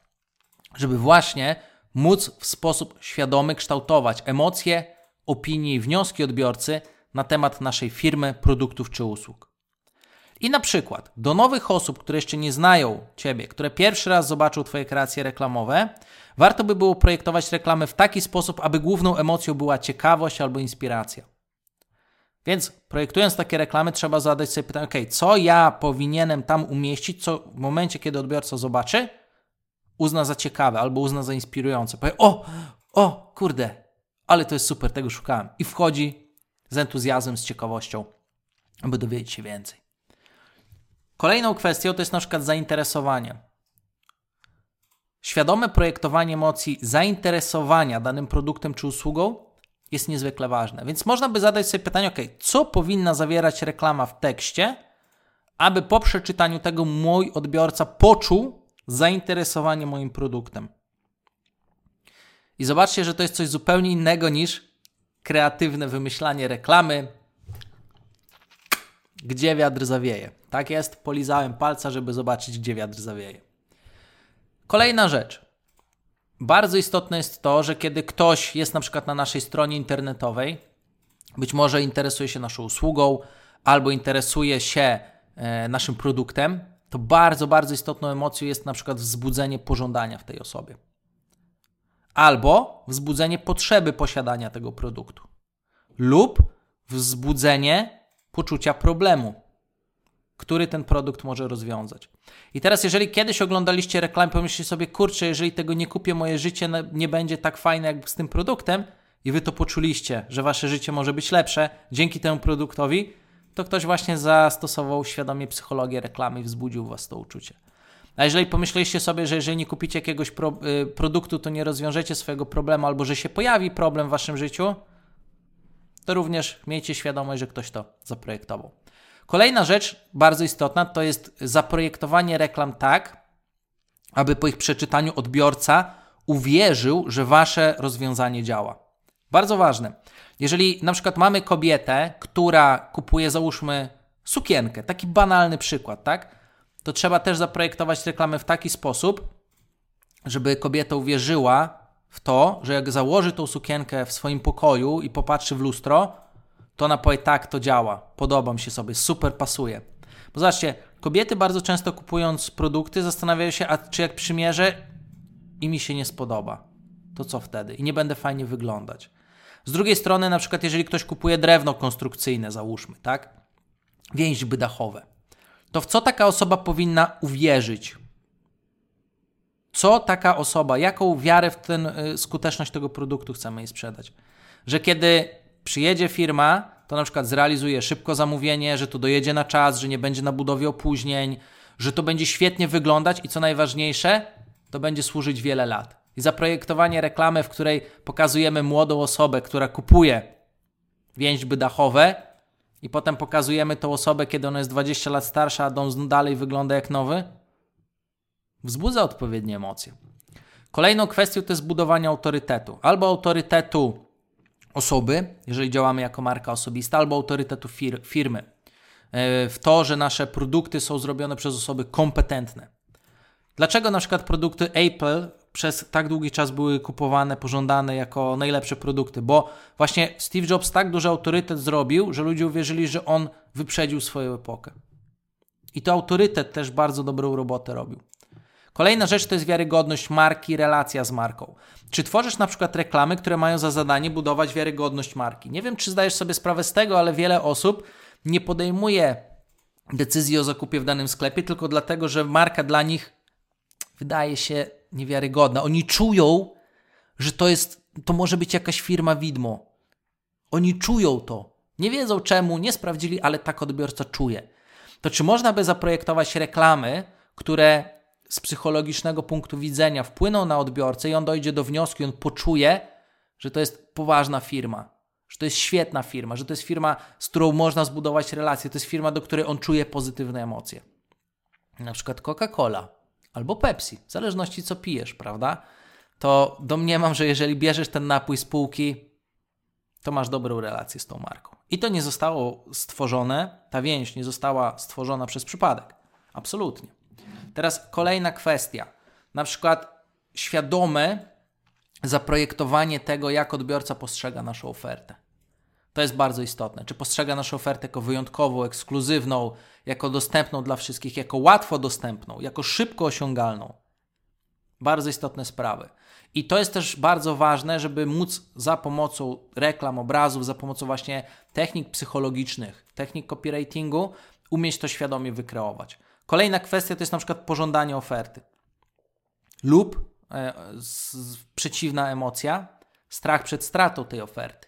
żeby właśnie móc w sposób świadomy kształtować emocje, opinie i wnioski odbiorcy na temat naszej firmy, produktów czy usług. I na przykład do nowych osób, które jeszcze nie znają Ciebie, które pierwszy raz zobaczą Twoje kreacje reklamowe, warto by było projektować reklamy w taki sposób, aby główną emocją była ciekawość albo inspiracja. Więc projektując takie reklamy, trzeba zadać sobie pytanie, ok, co ja powinienem tam umieścić, co w momencie, kiedy odbiorca zobaczy, uzna za ciekawe albo uzna za inspirujące. Powie, o, o, kurde, ale to jest super, tego szukałem. I wchodzi z entuzjazmem, z ciekawością, aby dowiedzieć się więcej. Kolejną kwestią to jest na przykład zainteresowanie. Świadome projektowanie emocji zainteresowania danym produktem czy usługą jest niezwykle ważne. Więc można by zadać sobie pytanie, ok, co powinna zawierać reklama w tekście, aby po przeczytaniu tego mój odbiorca poczuł zainteresowanie moim produktem. I zobaczcie, że to jest coś zupełnie innego niż kreatywne wymyślanie reklamy, gdzie wiatr zawieje. Tak jest, polizałem palca, żeby zobaczyć, gdzie wiatr zawieje. Kolejna rzecz. Bardzo istotne jest to, że kiedy ktoś jest na przykład na naszej stronie internetowej, być może interesuje się naszą usługą albo interesuje się e, naszym produktem, to bardzo, bardzo istotną emocją jest na przykład wzbudzenie pożądania w tej osobie. Albo wzbudzenie potrzeby posiadania tego produktu. Lub wzbudzenie poczucia problemu który ten produkt może rozwiązać. I teraz, jeżeli kiedyś oglądaliście reklamę, pomyślcie sobie, kurczę, jeżeli tego nie kupię, moje życie nie będzie tak fajne jak z tym produktem, i wy to poczuliście, że wasze życie może być lepsze dzięki temu produktowi, to ktoś właśnie zastosował świadomie psychologię reklamy i wzbudził was to uczucie. A jeżeli pomyśleliście sobie, że jeżeli nie kupicie jakiegoś pro, y, produktu, to nie rozwiążecie swojego problemu, albo że się pojawi problem w waszym życiu, to również miejcie świadomość, że ktoś to zaprojektował. Kolejna rzecz bardzo istotna to jest zaprojektowanie reklam tak, aby po ich przeczytaniu odbiorca uwierzył, że wasze rozwiązanie działa. Bardzo ważne. Jeżeli na przykład mamy kobietę, która kupuje, załóżmy, sukienkę, taki banalny przykład, tak? To trzeba też zaprojektować reklamę w taki sposób, żeby kobieta uwierzyła w to, że jak założy tą sukienkę w swoim pokoju i popatrzy w lustro, to ona powie tak, to działa, podoba mi się sobie, super pasuje. Bo zobaczcie, kobiety bardzo często kupując produkty zastanawiają się, a czy jak przymierzę i mi się nie spodoba, to co wtedy? I nie będę fajnie wyglądać. Z drugiej strony, na przykład, jeżeli ktoś kupuje drewno konstrukcyjne, załóżmy, tak? Więźby dachowe, to w co taka osoba powinna uwierzyć? Co taka osoba, jaką wiarę w ten y, skuteczność tego produktu chcemy jej sprzedać? Że kiedy przyjedzie firma, to na przykład zrealizuje szybko zamówienie, że to dojedzie na czas, że nie będzie na budowie opóźnień, że to będzie świetnie wyglądać i co najważniejsze, to będzie służyć wiele lat. I zaprojektowanie reklamy, w której pokazujemy młodą osobę, która kupuje więźby dachowe i potem pokazujemy tą osobę, kiedy ona jest 20 lat starsza, a dom dalej wygląda jak nowy, wzbudza odpowiednie emocje. Kolejną kwestią to jest budowanie autorytetu. Albo autorytetu osoby, jeżeli działamy jako marka osobista, albo autorytetu fir firmy. E, w to, że nasze produkty są zrobione przez osoby kompetentne. Dlaczego na przykład produkty Apple przez tak długi czas były kupowane, pożądane jako najlepsze produkty? Bo właśnie Steve Jobs tak duży autorytet zrobił, że ludzie uwierzyli, że on wyprzedził swoją epokę. I to autorytet też bardzo dobrą robotę robił. Kolejna rzecz to jest wiarygodność marki, relacja z marką. Czy tworzysz na przykład reklamy, które mają za zadanie budować wiarygodność marki? Nie wiem, czy zdajesz sobie sprawę z tego, ale wiele osób nie podejmuje decyzji o zakupie w danym sklepie tylko dlatego, że marka dla nich wydaje się niewiarygodna. Oni czują, że to jest, to może być jakaś firma widmo. Oni czują to. Nie wiedzą czemu, nie sprawdzili, ale tak odbiorca czuje. To czy można by zaprojektować reklamy, które z psychologicznego punktu widzenia wpłyną na odbiorcę i on dojdzie do wniosku i on poczuje, że to jest poważna firma, że to jest świetna firma, że to jest firma, z którą można zbudować relacje, to jest firma, do której on czuje pozytywne emocje. Na przykład Coca-Cola albo Pepsi, w zależności co pijesz, prawda? To domniemam, że jeżeli bierzesz ten napój z półki, to masz dobrą relację z tą marką. I to nie zostało stworzone, ta więź nie została stworzona przez przypadek. Absolutnie. Teraz kolejna kwestia. Na przykład świadome zaprojektowanie tego, jak odbiorca postrzega naszą ofertę. To jest bardzo istotne. Czy postrzega naszą ofertę jako wyjątkową, ekskluzywną, jako dostępną dla wszystkich, jako łatwo dostępną, jako szybko osiągalną. Bardzo istotne sprawy. I to jest też bardzo ważne, żeby móc za pomocą reklam, obrazów, za pomocą właśnie technik psychologicznych, technik copywritingu, umieć to świadomie wykreować. Kolejna kwestia to jest na przykład pożądanie oferty lub e, z, przeciwna emocja, strach przed stratą tej oferty.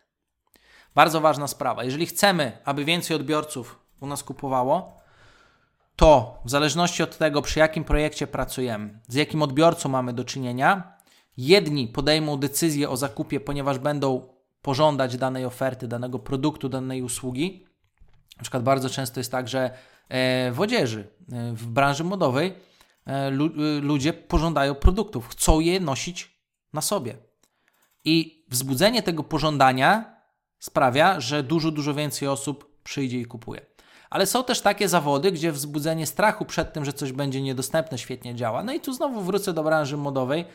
Bardzo ważna sprawa. Jeżeli chcemy, aby więcej odbiorców u nas kupowało, to w zależności od tego, przy jakim projekcie pracujemy, z jakim odbiorcą mamy do czynienia, jedni podejmą decyzję o zakupie, ponieważ będą pożądać danej oferty, danego produktu, danej usługi. Na przykład bardzo często jest tak, że w odzieży, e, w branży modowej e, ludzie pożądają produktów, chcą je nosić na sobie. I wzbudzenie tego pożądania sprawia, że dużo, dużo więcej osób przyjdzie i kupuje. Ale są też takie zawody, gdzie wzbudzenie strachu przed tym, że coś będzie niedostępne, świetnie działa. No i tu znowu wrócę do branży modowej.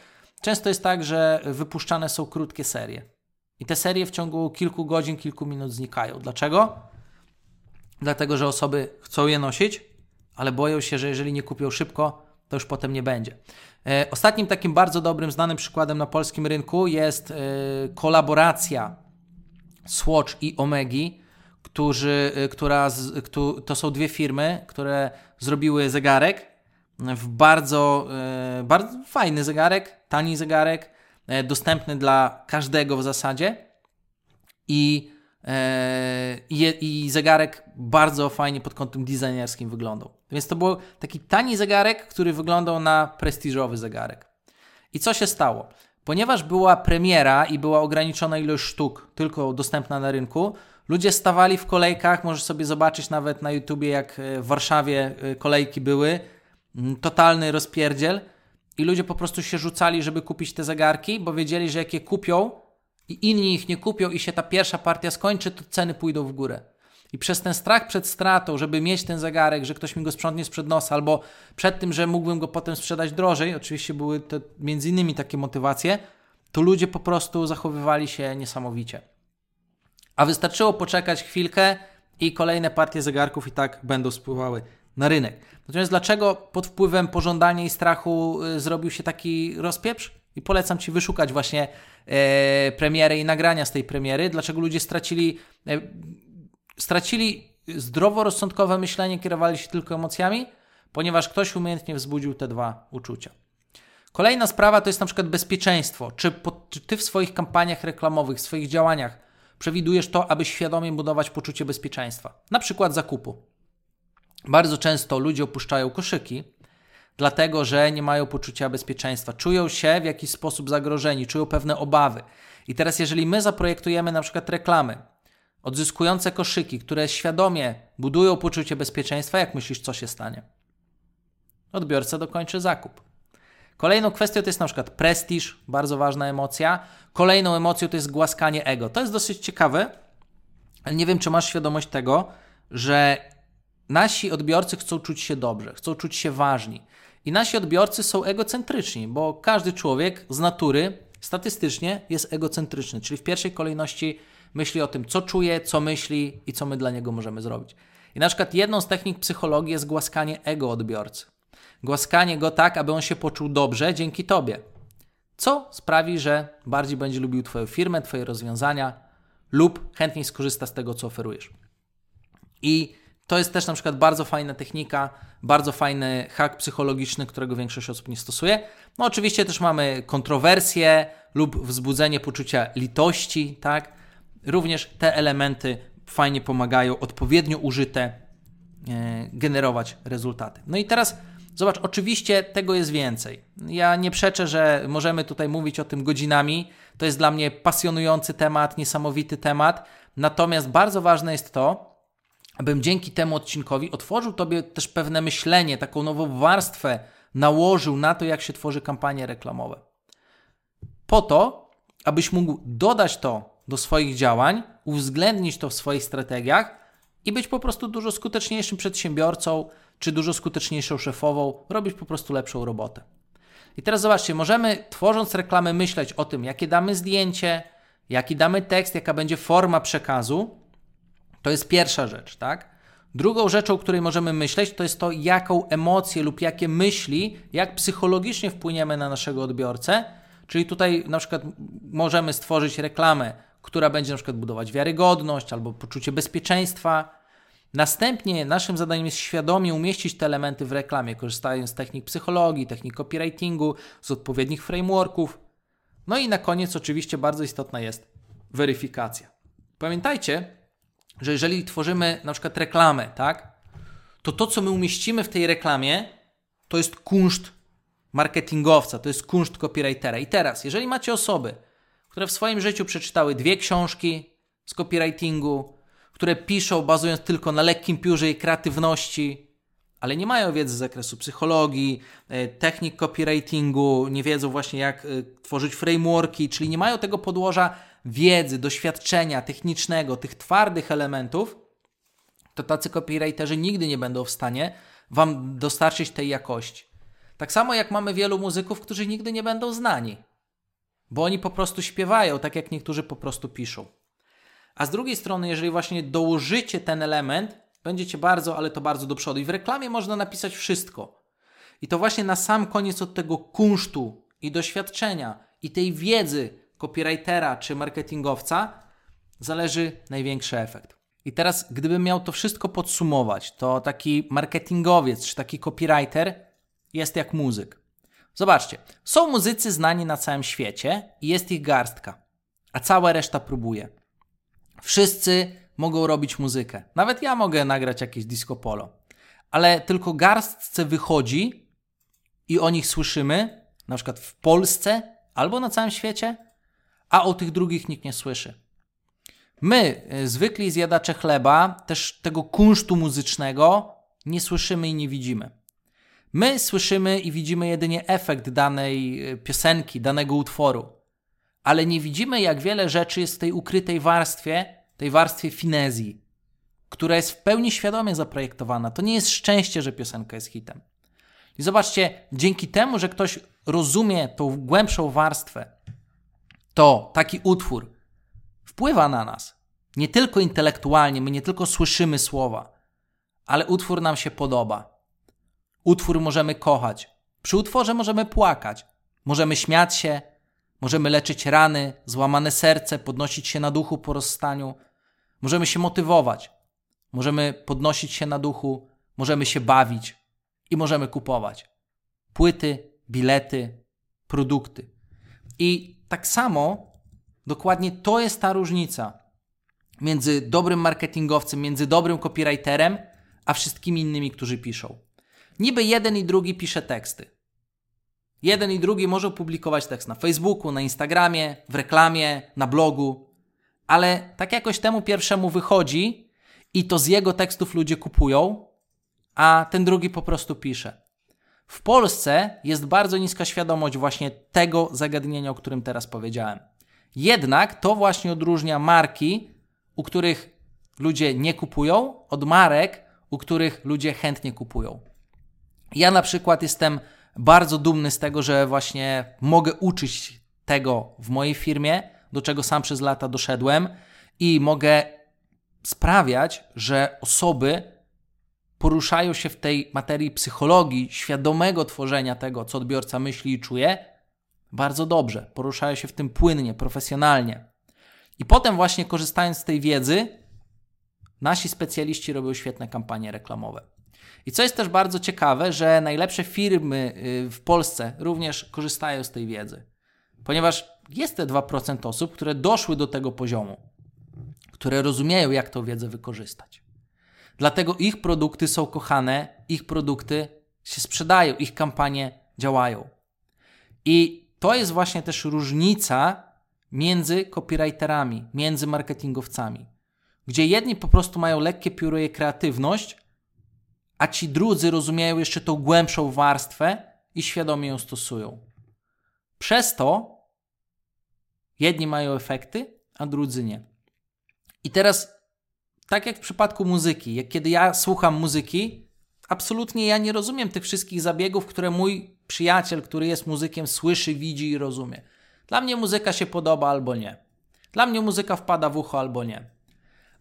Często jest tak, że wypuszczane są krótkie serie. I te serie w ciągu kilku godzin, kilku minut znikają. Dlaczego? Dlatego, że osoby chcą je nosić, ale boją się, że jeżeli nie kupią szybko, to już potem nie będzie. E, ostatnim takim bardzo dobrym, znanym przykładem na polskim rynku jest e, kolaboracja Swatch i Omegi, którzy, y, która, to są dwie firmy, które zrobiły zegarek w bardzo, bardzo fajny zegarek, tani zegarek, dostępny dla każdego w zasadzie i, i, i zegarek bardzo fajnie pod kątem designerskim wyglądał. Więc to był taki tani zegarek, który wyglądał na prestiżowy zegarek. I co się stało? Ponieważ była premiera i była ograniczona ilość sztuk tylko dostępna na rynku, ludzie stawali w kolejkach. Możesz sobie zobaczyć nawet na YouTubie, jak e, w Warszawie e, kolejki były. Totalny rozpierdziel. I ludzie po prostu się rzucali, żeby kupić te zegarki, bo wiedzieli, że jak je kupią i inni ich nie kupią i się ta pierwsza partia skończy, to ceny pójdą w górę. I przez ten strach przed stratą, żeby mieć ten zegarek, że ktoś mi go sprzątnie sprzed nosa, albo przed tym, że mógłbym go potem sprzedać drożej, oczywiście były to między innymi takie motywacje, to ludzie po prostu zachowywali się niesamowicie. A wystarczyło poczekać chwilkę i kolejne partie zegarków i tak będą spływały na rynek. Natomiast dlaczego pod wpływem pożądania i strachu y, zrobił się taki rozpieprz? I polecam Ci wyszukać właśnie e, premiery i nagrania z tej premiery. Dlaczego ludzie stracili e, stracili zdroworozsądkowe myślenie, kierowali się tylko emocjami, ponieważ ktoś umiejętnie wzbudził te dwa uczucia. Kolejna sprawa to jest na przykład bezpieczeństwo. Czy, po, czy ty w swoich kampaniach reklamowych, w swoich działaniach przewidujesz to, aby świadomie budować poczucie bezpieczeństwa? Na przykład zakupu. Bardzo często ludzie opuszczają koszyki, dlatego że nie mają poczucia bezpieczeństwa, czują się w jakiś sposób zagrożeni, czują pewne obawy. I teraz, jeżeli my zaprojektujemy na przykład reklamy, odzyskujące koszyki, które świadomie budują poczucie bezpieczeństwa, jak myślisz, co się stanie? Odbiorca dokończy zakup. Kolejną kwestią to jest na przykład prestiż, bardzo ważna emocja. Kolejną emocją to jest głaskanie ego. To jest dosyć ciekawe, ale nie wiem, czy masz świadomość tego, że nasi odbiorcy chcą czuć się dobrze, chcą czuć się ważni. I nasi odbiorcy są egocentryczni, bo każdy człowiek z natury statystycznie jest egocentryczny, czyli w pierwszej kolejności myśli o tym, co czuje, co myśli i co my dla niego możemy zrobić. I na przykład jedną z technik psychologii jest głaskanie ego odbiorcy. Głaskanie go tak, aby on się poczuł dobrze dzięki tobie. Co sprawi, że bardziej będzie lubił Twoją firmę, Twoje rozwiązania lub chętniej skorzysta z tego, co oferujesz. I to jest też na przykład bardzo fajna technika, bardzo fajny hack psychologiczny, którego większość osób nie stosuje. No oczywiście też mamy kontrowersje lub wzbudzenie poczucia litości, tak? Również te elementy fajnie pomagają, odpowiednio użyte, e, generować rezultaty. No i teraz zobacz, oczywiście tego jest więcej. Ja nie przeczę, że możemy tutaj mówić o tym godzinami. To jest dla mnie pasjonujący temat, niesamowity temat. Natomiast bardzo ważne jest to, abym dzięki temu odcinkowi otworzył Tobie też pewne myślenie, taką nową warstwę nałożył na to, jak się tworzy kampanie reklamowe. Po to, abyś mógł dodać to do swoich działań, uwzględnić to w swoich strategiach i być po prostu dużo skuteczniejszym przedsiębiorcą, czy dużo skuteczniejszą szefową, robić po prostu lepszą robotę. I teraz zobaczcie, możemy tworząc reklamę myśleć o tym, jakie damy zdjęcie, jaki damy tekst, jaka będzie forma przekazu, To jest pierwsza rzecz, tak? Drugą rzeczą, o której możemy myśleć, to jest to, jaką emocję lub jakie myśli, jak psychologicznie wpłyniemy na naszego odbiorcę. Czyli tutaj na przykład możemy stworzyć reklamę, która będzie na przykład budować wiarygodność albo poczucie bezpieczeństwa. Następnie naszym zadaniem jest świadomie umieścić te elementy w reklamie, korzystając z technik psychologii, technik copywritingu, z odpowiednich frameworków. No i na koniec oczywiście bardzo istotna jest weryfikacja. Pamiętajcie, że jeżeli tworzymy na przykład reklamę, tak, to to, co my umieścimy w tej reklamie, to jest kunszt marketingowca, to jest kunszt copywritera. I teraz, jeżeli macie osoby, które w swoim życiu przeczytały dwie książki z copywritingu, które piszą bazując tylko na lekkim piórze i kreatywności, ale nie mają wiedzy z zakresu psychologii, e, technik copywritingu, nie wiedzą właśnie jak e, tworzyć frameworki, czyli nie mają tego podłoża wiedzy, doświadczenia technicznego, tych twardych elementów, to tacy copywriterzy nigdy nie będą w stanie Wam dostarczyć tej jakości. Tak samo jak mamy wielu muzyków, którzy nigdy nie będą znani, bo oni po prostu śpiewają, tak jak niektórzy po prostu piszą. A z drugiej strony, jeżeli właśnie dołożycie ten element, będziecie bardzo, ale to bardzo do przodu. I w reklamie można napisać wszystko. I to właśnie na sam koniec od tego kunsztu i doświadczenia i tej wiedzy copywritera czy marketingowca zależy największy efekt. I teraz, gdybym miał to wszystko podsumować, to taki marketingowiec czy taki copywriter jest jak muzyk. Zobaczcie, są muzycy znani na całym świecie i jest ich garstka, a cała reszta próbuje. Wszyscy mogą robić muzykę. Nawet ja mogę nagrać jakieś disco polo. Ale tylko garstce wychodzi i o nich słyszymy, na przykład w Polsce albo na całym świecie, a o tych drugich nikt nie słyszy. My, e, zwykli zjadacze chleba, też tego kunsztu muzycznego nie słyszymy i nie widzimy. My słyszymy i widzimy jedynie efekt danej e, piosenki, danego utworu, ale nie widzimy, jak wiele rzeczy jest w tej ukrytej warstwie, tej warstwie finezji, która jest w pełni świadomie zaprojektowana. To nie jest szczęście, że piosenka jest hitem. I zobaczcie, dzięki temu, że ktoś rozumie tą głębszą warstwę, to taki utwór wpływa na nas. Nie tylko intelektualnie, my nie tylko słyszymy słowa, ale utwór nam się podoba. Utwór możemy kochać. Przy utworze możemy płakać, możemy śmiać się, możemy leczyć rany, złamane serce, podnosić się na duchu po rozstaniu, możemy się motywować, możemy podnosić się na duchu, możemy się bawić i możemy kupować płyty, bilety, produkty. I tak samo, dokładnie to jest ta różnica między dobrym marketingowcem, między dobrym copywriterem, a wszystkimi innymi, którzy piszą. Niby jeden i drugi pisze teksty. Jeden i drugi może publikować tekst na Facebooku, na Instagramie, w reklamie, na blogu, ale tak jakoś temu pierwszemu wychodzi i to z jego tekstów ludzie kupują, a ten drugi po prostu pisze. W Polsce jest bardzo niska świadomość właśnie tego zagadnienia, o którym teraz powiedziałem. Jednak to właśnie odróżnia marki, u których ludzie nie kupują, od marek, u których ludzie chętnie kupują. Ja na przykład jestem bardzo dumny z tego, że właśnie mogę uczyć tego w mojej firmie, do czego sam przez lata doszedłem i mogę sprawiać, że osoby poruszają się w tej materii psychologii, świadomego tworzenia tego, co odbiorca myśli i czuje, bardzo dobrze. Poruszają się w tym płynnie, profesjonalnie. I potem, właśnie korzystając z tej wiedzy, nasi specjaliści robią świetne kampanie reklamowe. I co jest też bardzo ciekawe, że najlepsze firmy y, w Polsce również korzystają z tej wiedzy, ponieważ jest te 2% osób, które doszły do tego poziomu, które rozumieją, jak tę wiedzę wykorzystać. Dlatego ich produkty są kochane, ich produkty się sprzedają, ich kampanie działają. I to jest właśnie też różnica między copywriterami, między marketingowcami, gdzie jedni po prostu mają lekkie pióro i kreatywność, a ci drudzy rozumieją jeszcze tą głębszą warstwę i świadomie ją stosują. Przez to jedni mają efekty, a drudzy nie. I teraz tak jak w przypadku muzyki, jak kiedy ja słucham muzyki, absolutnie ja nie rozumiem tych wszystkich zabiegów, które mój przyjaciel, który jest muzykiem, słyszy, widzi i rozumie. Dla mnie muzyka się podoba albo nie. Dla mnie muzyka wpada w ucho albo nie.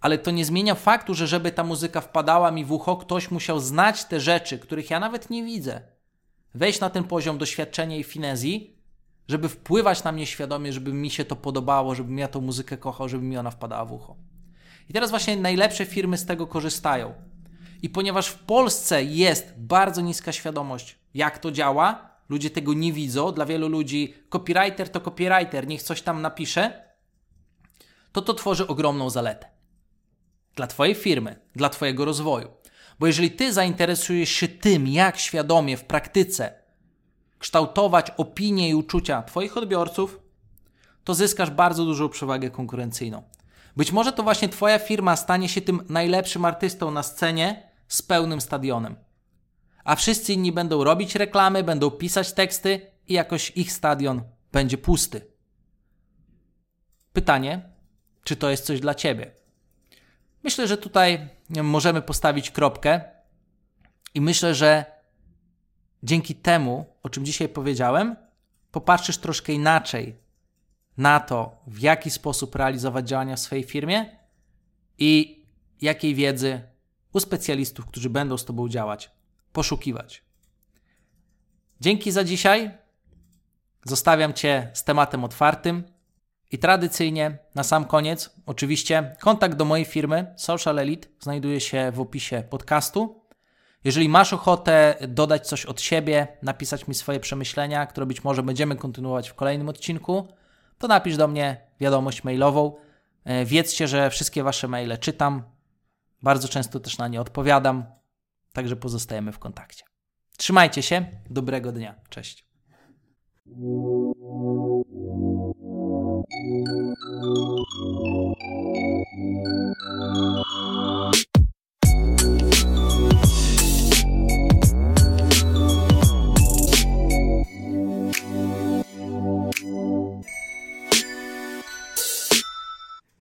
ale to nie zmienia faktu, że żeby ta muzyka wpadała mi w ucho, ktoś musiał znać te rzeczy, których ja nawet nie widzę. Wejść na ten poziom doświadczenia i finezji, żeby wpływać na mnie świadomie, żeby mi się to podobało, żebym ja tą muzykę kochał, żeby mi ona wpadała w ucho. I teraz właśnie najlepsze firmy z tego korzystają. I ponieważ w Polsce jest bardzo niska świadomość, jak to działa, ludzie tego nie widzą, dla wielu ludzi copywriter to copywriter, niech coś tam napisze, to to tworzy ogromną zaletę dla Twojej firmy, dla Twojego rozwoju. Bo jeżeli Ty zainteresujesz się tym, jak świadomie w praktyce kształtować opinie i uczucia Twoich odbiorców, to zyskasz bardzo dużą przewagę konkurencyjną. Być może to właśnie Twoja firma stanie się tym najlepszym artystą na scenie z pełnym stadionem. A wszyscy inni będą robić reklamy, będą pisać teksty i jakoś ich stadion będzie pusty. Pytanie, czy to jest coś dla Ciebie? Myślę, że tutaj możemy postawić kropkę i myślę, że dzięki temu, o czym dzisiaj powiedziałem, popatrzysz troszkę inaczej na to, w jaki sposób realizować działania w swojej firmie i jakiej wiedzy u specjalistów, którzy będą z Tobą działać, poszukiwać. Dzięki za dzisiaj. Zostawiam Cię z tematem otwartym. I tradycyjnie, na sam koniec, oczywiście, kontakt do mojej firmy Social Elite znajduje się w opisie podcastu. Jeżeli masz ochotę dodać coś od siebie, napisać mi swoje przemyślenia, które być może będziemy kontynuować w kolejnym odcinku, to napisz do mnie wiadomość mailową. E, wiedzcie, że wszystkie Wasze maile czytam. Bardzo często też na nie odpowiadam, także pozostajemy w kontakcie. Trzymajcie się, dobrego dnia. Cześć.